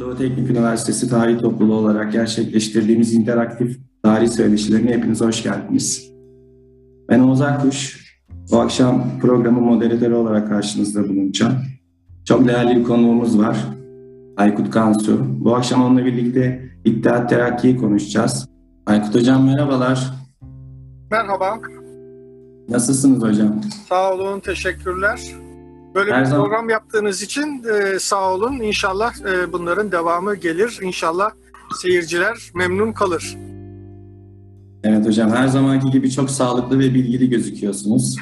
Doğu Teknik Üniversitesi Tarih Topluluğu olarak gerçekleştirdiğimiz interaktif tarih söyleşilerine hepiniz hoş geldiniz. Ben Oğuz Akkuş. Bu akşam programın moderatörü olarak karşınızda bulunacağım. Çok değerli bir konuğumuz var. Aykut Kansu. Bu akşam onunla birlikte İttihat Terakki'yi konuşacağız. Aykut Hocam merhabalar. Merhaba. Nasılsınız hocam? Sağ olun, teşekkürler. Böyle Her bir zaman- program yaptığınız için e, sağ olun. İnşallah e, bunların devamı gelir. İnşallah seyirciler memnun kalır. Evet hocam her zamanki gibi çok sağlıklı ve bilgili gözüküyorsunuz.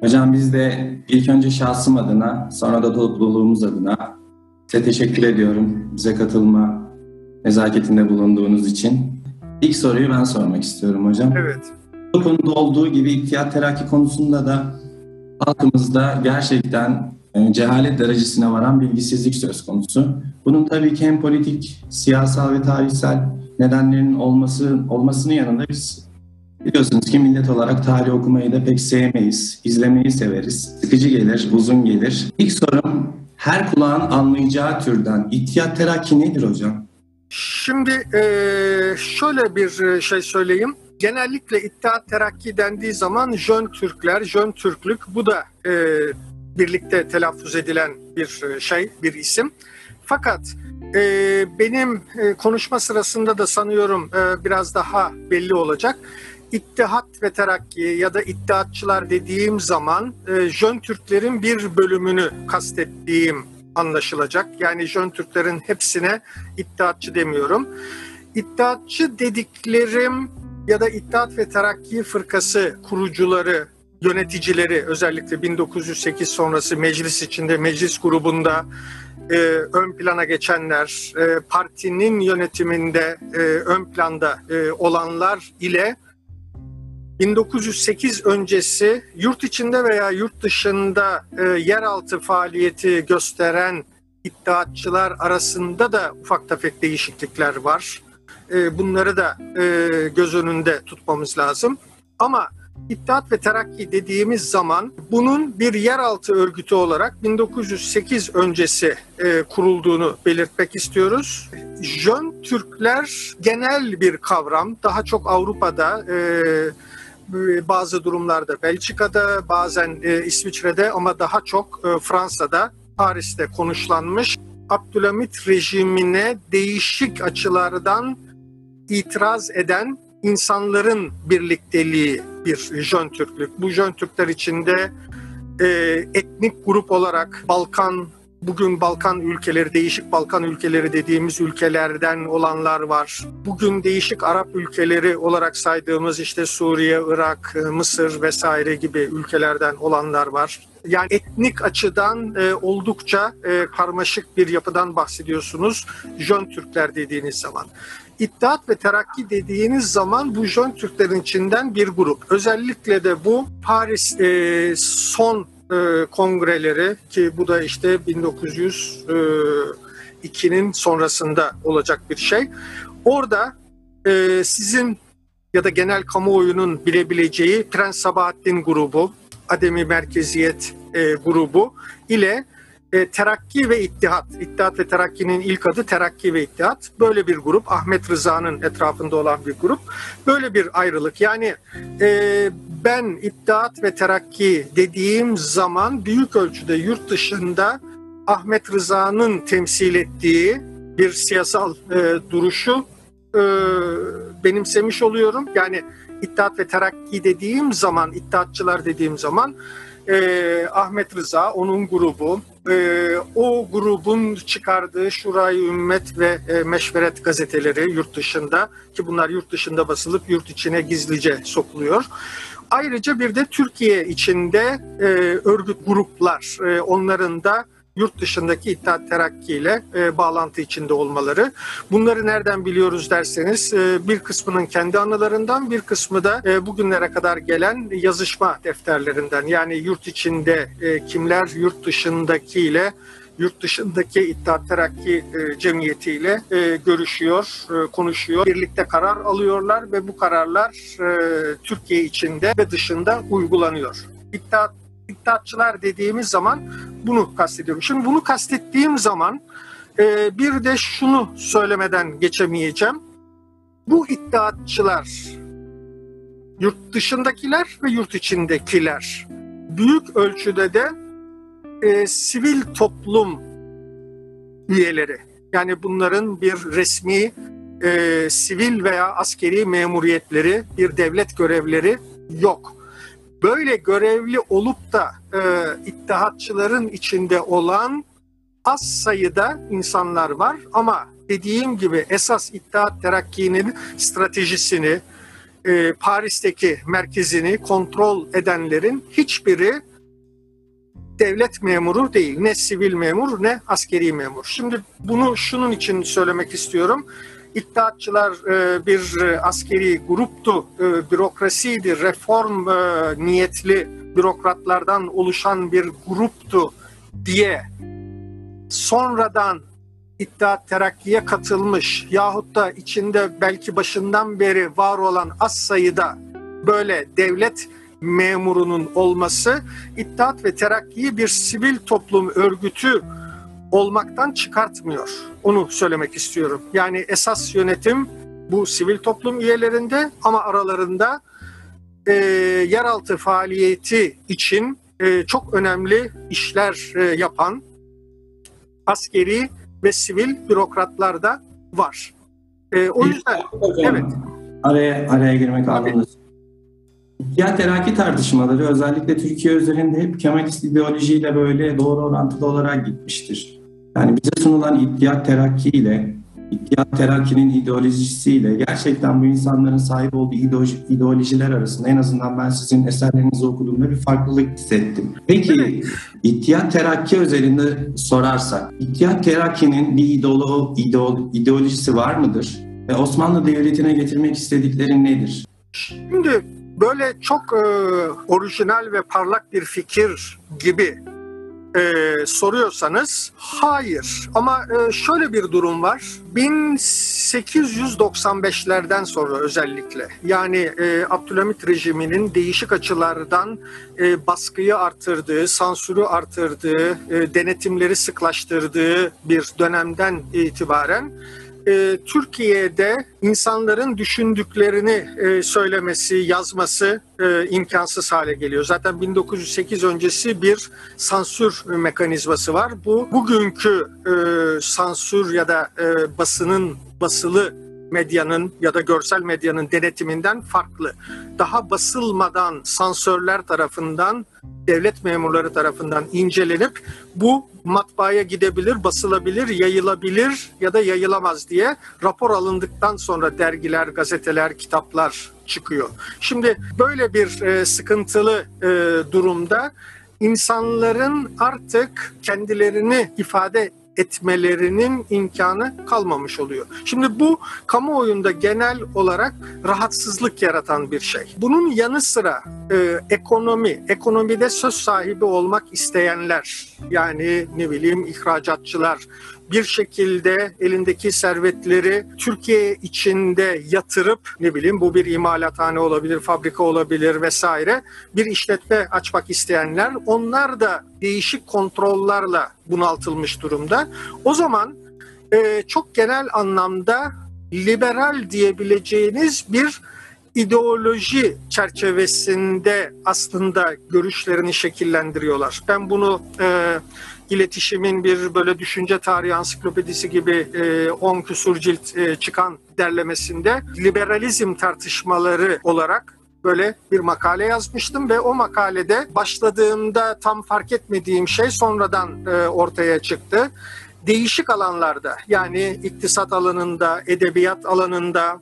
Hocam biz de ilk önce şahsım adına sonra da topluluğumuz adına size teşekkür ediyorum. Bize katılma nezaketinde bulunduğunuz için. İlk soruyu ben sormak istiyorum hocam. Evet. Bu konuda olduğu gibi ihtiyat terakki konusunda da halkımızda gerçekten e, cehalet derecesine varan bilgisizlik söz konusu. Bunun tabii ki hem politik, siyasal ve tarihsel nedenlerinin olması olmasının yanında biz biliyorsunuz ki millet olarak tarih okumayı da pek sevmeyiz. izlemeyi severiz. Sıkıcı gelir, uzun gelir. İlk sorum her kulağın anlayacağı türden ihtiyat terakki nedir hocam? Şimdi e, şöyle bir e, şey söyleyeyim. Genellikle İttihat Terakki dendiği zaman Jön Türkler, Jön Türklük bu da e, birlikte telaffuz edilen bir e, şey, bir isim. Fakat e, benim e, konuşma sırasında da sanıyorum e, biraz daha belli olacak. İttihat ve Terakki ya da İttihatçılar dediğim zaman e, Jön Türklerin bir bölümünü kastettiğim anlaşılacak. Yani Jön Türklerin hepsine İttihatçı demiyorum. İttihatçı dediklerim ya da İttihat ve Terakki Fırkası kurucuları, yöneticileri özellikle 1908 sonrası meclis içinde, meclis grubunda e, ön plana geçenler, e, partinin yönetiminde e, ön planda e, olanlar ile 1908 öncesi yurt içinde veya yurt dışında e, yeraltı faaliyeti gösteren iddiatçılar arasında da ufak tefek değişiklikler var. E, bunları da e, göz önünde tutmamız lazım. Ama İttihat ve Terakki dediğimiz zaman bunun bir yeraltı örgütü olarak 1908 öncesi e, kurulduğunu belirtmek istiyoruz. Jön Türkler genel bir kavram. Daha çok Avrupa'da e, bazı durumlarda Belçika'da, bazen e, İsviçre'de ama daha çok e, Fransa'da, Paris'te konuşlanmış. Abdülhamit rejimine değişik açılardan itiraz eden insanların birlikteliği bir Jön Türklük. Bu Jön Türkler içinde e, etnik grup olarak Balkan, bugün Balkan ülkeleri, değişik Balkan ülkeleri dediğimiz ülkelerden olanlar var. Bugün değişik Arap ülkeleri olarak saydığımız işte Suriye, Irak, e, Mısır vesaire gibi ülkelerden olanlar var. Yani etnik açıdan e, oldukça e, karmaşık bir yapıdan bahsediyorsunuz Jön Türkler dediğiniz zaman. İttihat ve Terakki dediğiniz zaman bu Jön Türklerin içinden bir grup. Özellikle de bu Paris e, son e, kongreleri ki bu da işte 1902'nin sonrasında olacak bir şey. Orada e, sizin ya da genel kamuoyunun bilebileceği Prens Sabahattin grubu, Ademi Merkeziyet e, grubu ile e, Terakki ve İttihat. İttihat ve Terakki'nin ilk adı Terakki ve İttihat. Böyle bir grup. Ahmet Rıza'nın etrafında olan bir grup. Böyle bir ayrılık. Yani e, ben İttihat ve Terakki dediğim zaman büyük ölçüde yurt dışında Ahmet Rıza'nın temsil ettiği bir siyasal e, duruşu e, benimsemiş oluyorum. Yani İttihat ve Terakki dediğim zaman, İttihatçılar dediğim zaman e, Ahmet Rıza, onun grubu, e, o grubun çıkardığı Şurayı Ümmet ve e, Meşveret gazeteleri yurt dışında ki bunlar yurt dışında basılıp yurt içine gizlice sokuluyor. Ayrıca bir de Türkiye içinde e, örgüt gruplar, e, onların da yurt dışındaki İttihat Terakki ile e, bağlantı içinde olmaları. Bunları nereden biliyoruz derseniz e, bir kısmının kendi anılarından bir kısmı da e, bugünlere kadar gelen yazışma defterlerinden. Yani yurt içinde e, kimler yurt dışındakiyle yurt dışındaki İttihat Terakki e, Cemiyeti ile e, görüşüyor, e, konuşuyor. Birlikte karar alıyorlar ve bu kararlar e, Türkiye içinde ve dışında uygulanıyor. İttihat İttihatçılar dediğimiz zaman bunu kastediyorum. Şimdi bunu kastettiğim zaman Ee, bir de şunu söylemeden geçemeyeceğim. Bu iddiatçılar, yurt dışındakiler ve yurt içindekiler büyük ölçüde de e, sivil toplum üyeleri. Yani bunların bir resmi e, sivil veya askeri memuriyetleri, bir devlet görevleri yok. Böyle görevli olup da e, ittihatçıların içinde olan az sayıda insanlar var ama dediğim gibi esas İttihat Terakki'nin stratejisini, e, Paris'teki merkezini kontrol edenlerin hiçbiri devlet memuru değil. Ne sivil memur ne askeri memur. Şimdi bunu şunun için söylemek istiyorum. İttihatçılar e, bir e, askeri gruptu, e, bürokrasiydi, reform niyetli bürokratlardan oluşan bir gruptu diye sonradan İttihat Terakki'ye katılmış yahut da içinde belki başından beri var olan az sayıda böyle devlet memurunun olması İttihat ve Terakki'yi bir sivil toplum örgütü olmaktan çıkartmıyor. Onu söylemek istiyorum. Yani esas yönetim bu sivil toplum üyelerinde ama aralarında e, yeraltı faaliyeti için e, çok önemli işler e, yapan askeri ve sivil bürokratlar da var. E, o yüzden Hocam, evet. Araya, araya girmek anlamında. Ya terakki tartışmaları özellikle Türkiye özelinde hep Kemalist ideolojiyle böyle doğru orantılı olarak gitmiştir. Yani bize sunulan İttihat Terakki ile İttihat Terakki'nin ideolojisiyle gerçekten bu insanların sahip olduğu ideoloji, ideolojiler arasında en azından ben sizin eserlerinizi okuduğumda bir farklılık hissettim. Peki İttihat Terakki özelinde sorarsak, İttihat Terakki'nin bir ideolo, ideolo, ideolojisi var mıdır? Ve Osmanlı Devleti'ne getirmek istedikleri nedir? Şimdi böyle çok e, orijinal ve parlak bir fikir gibi e, soruyorsanız hayır. Ama e, şöyle bir durum var. 1895'lerden sonra özellikle yani e, Abdülhamit rejiminin değişik açılardan e, baskıyı artırdığı, sansürü artırdığı, e, denetimleri sıklaştırdığı bir dönemden itibaren e, Türkiye'de insanların düşündüklerini e, söylemesi, yazması e, imkansız hale geliyor. Zaten 1908 öncesi bir sansür mekanizması var. Bu bugünkü e, sansür ya da e, basının basılı medyanın ya da görsel medyanın denetiminden farklı. Daha basılmadan sansörler tarafından, devlet memurları tarafından incelenip bu matbaaya gidebilir, basılabilir, yayılabilir ya da yayılamaz diye rapor alındıktan sonra dergiler, gazeteler, kitaplar çıkıyor. Şimdi böyle bir e, sıkıntılı e, durumda insanların artık kendilerini ifade etmelerinin imkanı kalmamış oluyor. Şimdi bu kamuoyunda genel olarak rahatsızlık yaratan bir şey. Bunun yanı sıra e, ekonomi, ekonomide söz sahibi olmak isteyenler yani ne bileyim ihracatçılar bir şekilde elindeki servetleri Türkiye içinde yatırıp ne bileyim bu bir imalathane olabilir, fabrika olabilir vesaire bir işletme açmak isteyenler onlar da değişik kontrollerle bunaltılmış durumda. O zaman e, çok genel anlamda liberal diyebileceğiniz bir ideoloji çerçevesinde aslında görüşlerini şekillendiriyorlar. Ben bunu e, iletişimin bir böyle düşünce tarihi ansiklopedisi gibi 10 e, küsur cilt e, çıkan derlemesinde liberalizm tartışmaları olarak böyle bir makale yazmıştım ve o makalede başladığımda tam fark etmediğim şey sonradan e, ortaya çıktı. Değişik alanlarda yani iktisat alanında, edebiyat alanında,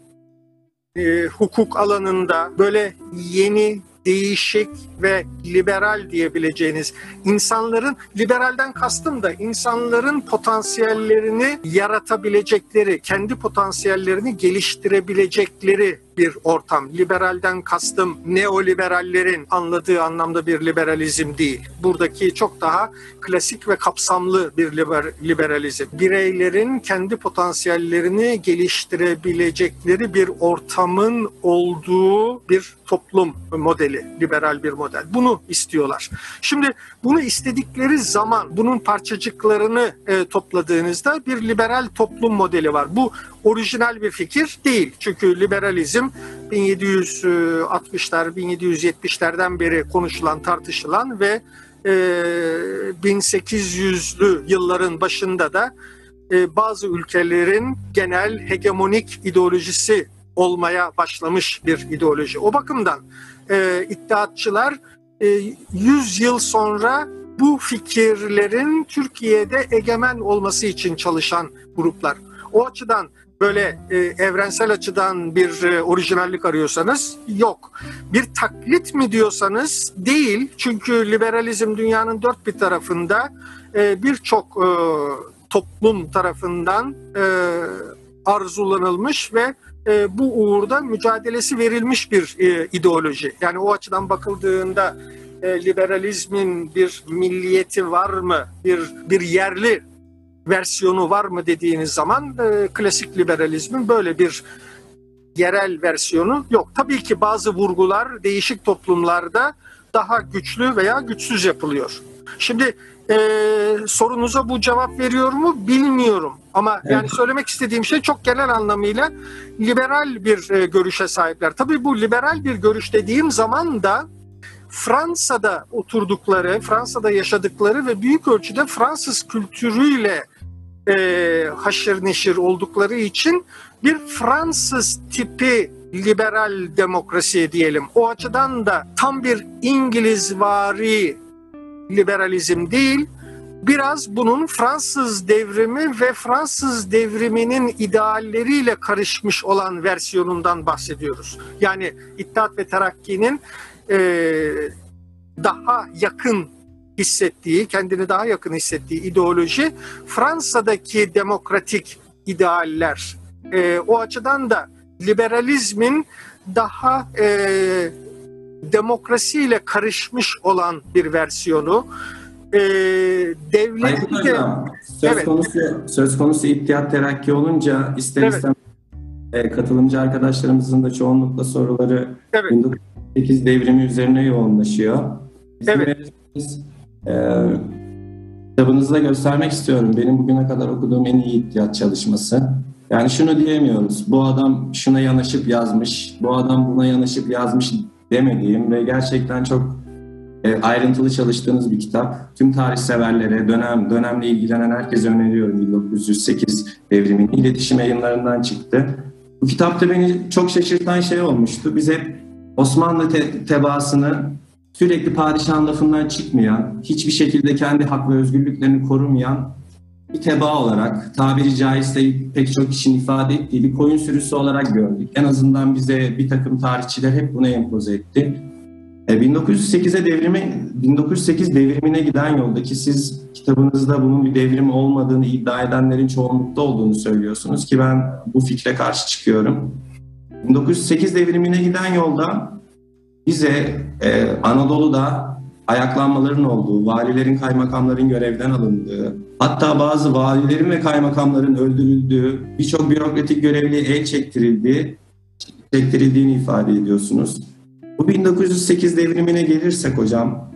hukuk alanında böyle yeni değişik ve liberal diyebileceğiniz insanların liberalden kastım da insanların potansiyellerini yaratabilecekleri, kendi potansiyellerini geliştirebilecekleri bir ortam. Liberalden kastım neoliberallerin anladığı anlamda bir liberalizm değil. Buradaki çok daha klasik ve kapsamlı bir liber, liberalizm. Bireylerin kendi potansiyellerini geliştirebilecekleri bir ortamın olduğu bir toplum modeli, liberal bir model. Bunu istiyorlar. Şimdi bunu istedikleri zaman bunun parçacıklarını e, topladığınızda bir liberal toplum modeli var. Bu orijinal bir fikir değil. Çünkü liberalizm 1760'lar, 1770'lerden beri konuşulan, tartışılan ve 1800'lü yılların başında da bazı ülkelerin genel hegemonik ideolojisi olmaya başlamış bir ideoloji. O bakımdan iddiatçılar 100 yıl sonra bu fikirlerin Türkiye'de egemen olması için çalışan gruplar. O açıdan böyle e, evrensel açıdan bir e, orijinallik arıyorsanız yok. Bir taklit mi diyorsanız değil. Çünkü liberalizm dünyanın dört bir tarafında e, birçok e, toplum tarafından e, arzulanılmış ve e, bu uğurda mücadelesi verilmiş bir e, ideoloji. Yani o açıdan bakıldığında e, liberalizmin bir milliyeti var mı? Bir bir yerli versiyonu var mı dediğiniz zaman e, klasik liberalizmin böyle bir yerel versiyonu yok. Tabii ki bazı vurgular değişik toplumlarda daha güçlü veya güçsüz yapılıyor. Şimdi e, sorunuza bu cevap veriyor mu bilmiyorum. Ama evet. yani söylemek istediğim şey çok genel anlamıyla liberal bir e, görüşe sahipler. Tabii bu liberal bir görüş dediğim zaman da Fransa'da oturdukları, Fransa'da yaşadıkları ve büyük ölçüde Fransız kültürüyle e, haşır neşir oldukları için bir Fransız tipi liberal demokrasi diyelim. O açıdan da tam bir İngilizvari liberalizm değil, biraz bunun Fransız devrimi ve Fransız devriminin idealleriyle karışmış olan versiyonundan bahsediyoruz. Yani İttihat ve Terakki'nin e, daha yakın hissettiği, kendini daha yakın hissettiği ideoloji Fransa'daki demokratik idealler. E, o açıdan da liberalizmin daha e, demokrasiyle karışmış olan bir versiyonu. E, devleti de... Hocam, söz, evet. konusu, söz konusu İttihat Terakki olunca ister evet. istemez e, katılımcı arkadaşlarımızın da çoğunlukla soruları evet. 1908 devrimi üzerine yoğunlaşıyor. Bizim evet. Ee, kitabınızda göstermek istiyorum. Benim bugüne kadar okuduğum en iyi ihtiyat çalışması. Yani şunu diyemiyoruz. Bu adam şuna yanaşıp yazmış, bu adam buna yanaşıp yazmış demediğim ve gerçekten çok e, ayrıntılı çalıştığınız bir kitap. Tüm tarih severlere, dönem dönemle ilgilenen herkese öneriyorum. 1908 devriminin iletişim yayınlarından çıktı. Bu kitapta beni çok şaşırtan şey olmuştu. Biz hep Osmanlı te- tebaasını sürekli padişahın lafından çıkmayan, hiçbir şekilde kendi hak ve özgürlüklerini korumayan bir teba olarak, tabiri caizse pek çok kişinin ifade ettiği bir koyun sürüsü olarak gördük. En azından bize bir takım tarihçiler hep bunu empoze etti. 1908'e devrimi, 1908 devrimine giden yoldaki siz kitabınızda bunun bir devrim olmadığını iddia edenlerin çoğunlukta olduğunu söylüyorsunuz ki ben bu fikre karşı çıkıyorum. 1908 devrimine giden yolda bize e, Anadolu'da ayaklanmaların olduğu, valilerin, kaymakamların görevden alındığı, hatta bazı valilerin ve kaymakamların öldürüldüğü, birçok bürokratik görevliye el çektirildiği, çektirildiğini ifade ediyorsunuz. Bu 1908 devrimine gelirsek hocam,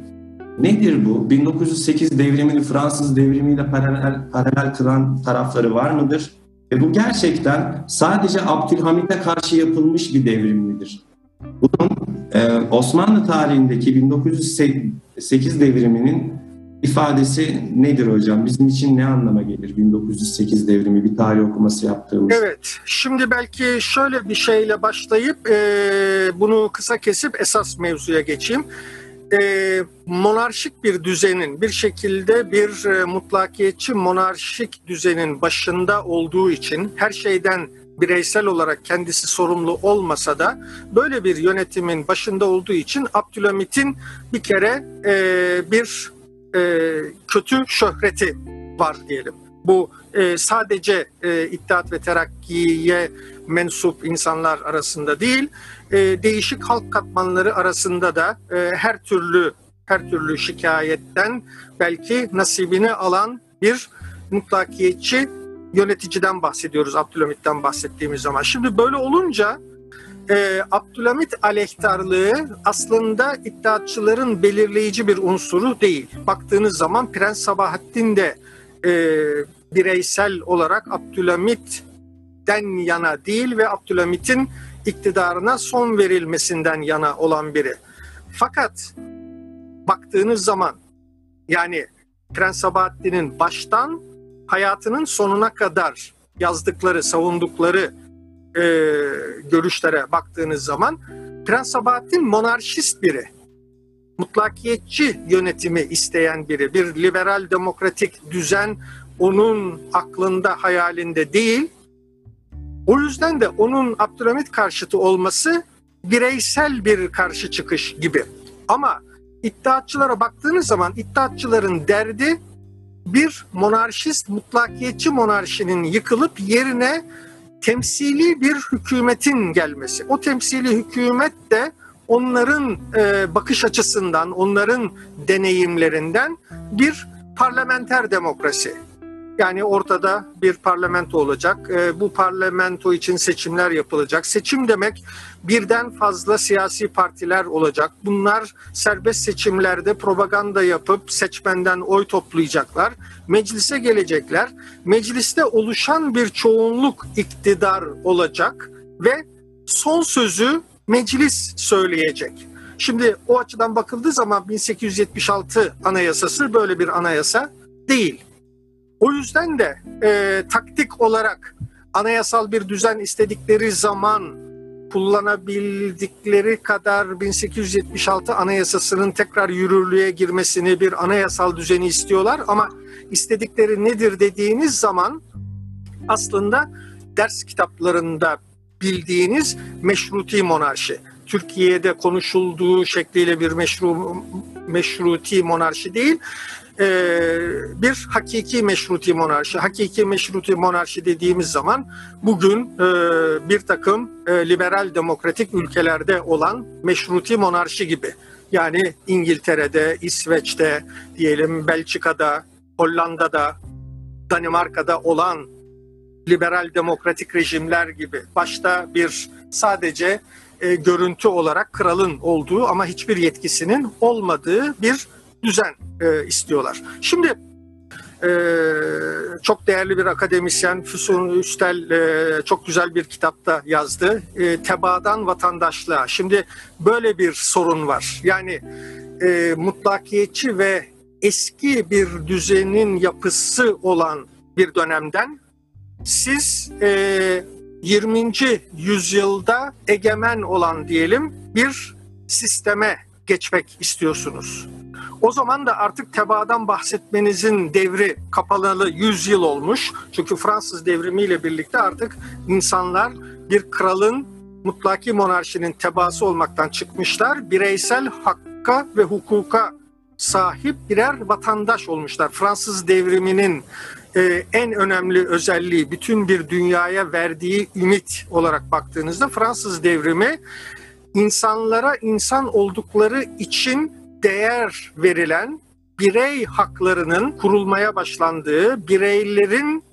nedir bu? 1908 devrimini Fransız devrimiyle paralel, paralel kılan tarafları var mıdır? Ve bu gerçekten sadece Abdülhamit'e karşı yapılmış bir devrim midir? Bunun Osmanlı tarihindeki 1908 devriminin ifadesi nedir hocam? Bizim için ne anlama gelir 1908 devrimi bir tarih okuması yaptığımız? Evet, şimdi belki şöyle bir şeyle başlayıp e, bunu kısa kesip esas mevzuya geçeyim. E, monarşik bir düzenin bir şekilde bir e, mutlakiyetçi monarşik düzenin başında olduğu için her şeyden bireysel olarak kendisi sorumlu olmasa da böyle bir yönetimin başında olduğu için Abdülhamit'in bir kere e, bir e, kötü şöhreti var diyelim. Bu e, sadece e, İttihat ve Terakki'ye mensup insanlar arasında değil, e, değişik halk katmanları arasında da e, her türlü her türlü şikayetten belki nasibini alan bir mutlakiyetçi yöneticiden bahsediyoruz Abdülhamit'ten bahsettiğimiz zaman. Şimdi böyle olunca e, Abdülhamit aleyhtarlığı aslında iddiatçıların belirleyici bir unsuru değil. Baktığınız zaman Prens Sabahattin de e, bireysel olarak Abdülhamit'ten yana değil ve Abdülhamit'in iktidarına son verilmesinden yana olan biri. Fakat baktığınız zaman yani Prens Sabahattin'in baştan hayatının sonuna kadar yazdıkları, savundukları e, görüşlere baktığınız zaman Prens Sabahattin monarşist biri. Mutlakiyetçi yönetimi isteyen biri. Bir liberal demokratik düzen onun aklında, hayalinde değil. O yüzden de onun Abdülhamit karşıtı olması bireysel bir karşı çıkış gibi. Ama iddiatçılara baktığınız zaman iddiatçıların derdi bir monarşist, mutlakiyetçi monarşinin yıkılıp yerine temsili bir hükümetin gelmesi. O temsili hükümet de onların e, bakış açısından, onların deneyimlerinden bir parlamenter demokrasi. Yani ortada bir parlamento olacak. E, bu parlamento için seçimler yapılacak. Seçim demek birden fazla siyasi partiler olacak. Bunlar serbest seçimlerde propaganda yapıp seçmenden oy toplayacaklar. Meclise gelecekler. Mecliste oluşan bir çoğunluk iktidar olacak ve son sözü meclis söyleyecek. Şimdi o açıdan bakıldığı zaman 1876 anayasası böyle bir anayasa değil. O yüzden de e, taktik olarak anayasal bir düzen istedikleri zaman kullanabildikleri kadar 1876 anayasasının tekrar yürürlüğe girmesini bir anayasal düzeni istiyorlar ama istedikleri nedir dediğiniz zaman aslında ders kitaplarında bildiğiniz meşruti monarşi. Türkiye'de konuşulduğu şekliyle bir meşru meşruti monarşi değil ee, bir hakiki meşruti monarşi. Hakiki meşruti monarşi dediğimiz zaman bugün e, bir takım e, liberal demokratik ülkelerde olan meşruti monarşi gibi. Yani İngiltere'de, İsveç'te, diyelim Belçika'da, Hollanda'da, Danimarka'da olan liberal demokratik rejimler gibi. Başta bir sadece e, görüntü olarak kralın olduğu ama hiçbir yetkisinin olmadığı bir düzen e, istiyorlar. Şimdi e, çok değerli bir akademisyen Füsun Üstel e, çok güzel bir kitapta yazdı. E, tebaadan vatandaşlığa. Şimdi böyle bir sorun var. Yani e, mutlakiyetçi ve eski bir düzenin yapısı olan bir dönemden siz e, 20. yüzyılda egemen olan diyelim bir sisteme geçmek istiyorsunuz. O zaman da artık tebaadan bahsetmenizin devri kapalı 100 yıl olmuş. Çünkü Fransız devrimiyle birlikte artık insanlar bir kralın mutlaki monarşinin tebaası olmaktan çıkmışlar. Bireysel hakka ve hukuka sahip birer vatandaş olmuşlar. Fransız devriminin e, en önemli özelliği bütün bir dünyaya verdiği ümit olarak baktığınızda Fransız devrimi insanlara insan oldukları için değer verilen birey haklarının kurulmaya başlandığı, bireylerin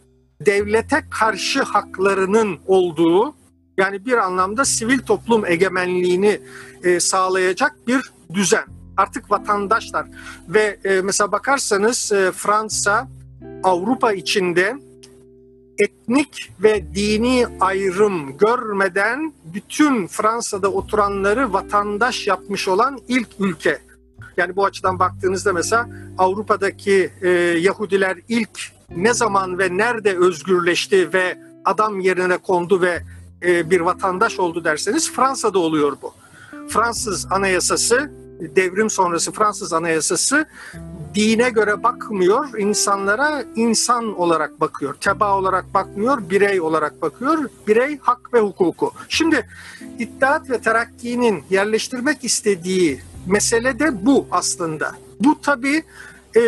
devlete karşı haklarının olduğu yani bir anlamda sivil toplum egemenliğini e, sağlayacak bir düzen. Artık vatandaşlar ve e, mesela bakarsanız e, Fransa Avrupa içinde etnik ve dini ayrım görmeden bütün Fransa'da oturanları vatandaş yapmış olan ilk ülke. Yani bu açıdan baktığınızda mesela Avrupa'daki e, Yahudiler ilk ne zaman ve nerede özgürleşti ve adam yerine kondu ve e, bir vatandaş oldu derseniz Fransa'da oluyor bu. Fransız anayasası, devrim sonrası Fransız anayasası dine göre bakmıyor, insanlara insan olarak bakıyor. Teba olarak bakmıyor, birey olarak bakıyor. Birey hak ve hukuku. Şimdi İttihat ve Terakki'nin yerleştirmek istediği mesele de bu aslında. Bu tabii e,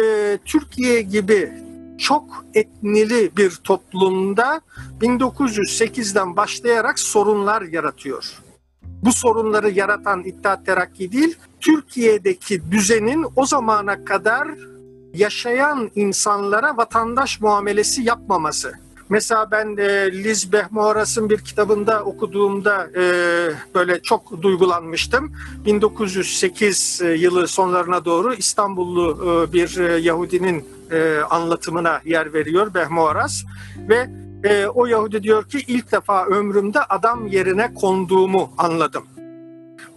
Türkiye gibi çok etnili bir toplumda 1908'den başlayarak sorunlar yaratıyor. Bu sorunları yaratan İttihat Terakki değil, Türkiye'deki düzenin o zamana kadar yaşayan insanlara vatandaş muamelesi yapmaması. Mesela ben e, Liz Behmuaras'ın bir kitabında okuduğumda e, böyle çok duygulanmıştım. 1908 yılı sonlarına doğru İstanbullu e, bir e, Yahudinin e, anlatımına yer veriyor Behmuaras ve e, o Yahudi diyor ki ilk defa ömrümde adam yerine konduğumu anladım.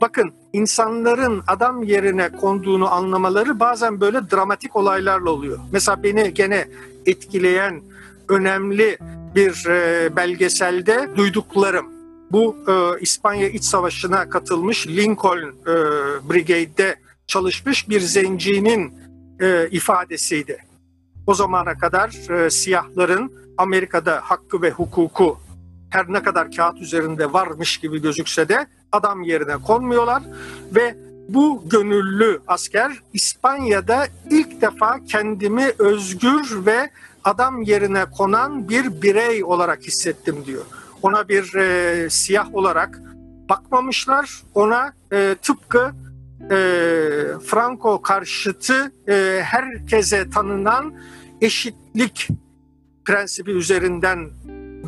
Bakın insanların adam yerine konduğunu anlamaları bazen böyle dramatik olaylarla oluyor. Mesela beni gene etkileyen önemli bir e, belgeselde duyduklarım. Bu e, İspanya İç Savaşı'na katılmış Lincoln e, Brigade'de çalışmış bir zencinin e, ifadesiydi. O zamana kadar e, siyahların Amerika'da hakkı ve hukuku her ne kadar kağıt üzerinde varmış gibi gözükse de adam yerine konmuyorlar ve bu gönüllü asker İspanya'da ilk defa kendimi özgür ve adam yerine konan bir birey olarak hissettim diyor. Ona bir e, siyah olarak bakmamışlar. Ona e, tıpkı e, Franco karşıtı e, herkese tanınan eşitlik prensibi üzerinden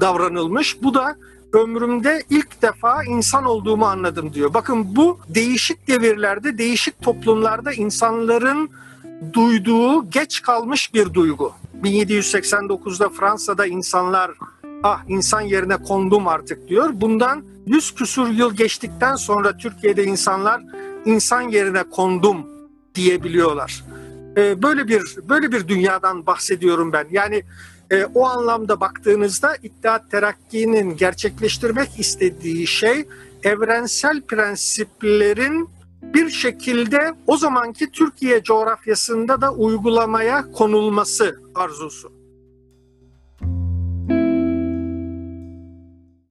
davranılmış. Bu da ömrümde ilk defa insan olduğumu anladım diyor. Bakın bu değişik devirlerde, değişik toplumlarda insanların duyduğu geç kalmış bir duygu. 1789'da Fransa'da insanlar ah insan yerine kondum artık diyor. Bundan 100 küsur yıl geçtikten sonra Türkiye'de insanlar insan yerine kondum diyebiliyorlar. Ee, böyle bir böyle bir dünyadan bahsediyorum ben. Yani e, o anlamda baktığınızda İttihat Terakki'nin gerçekleştirmek istediği şey evrensel prensiplerin bir şekilde o zamanki Türkiye coğrafyasında da uygulamaya konulması arzusu.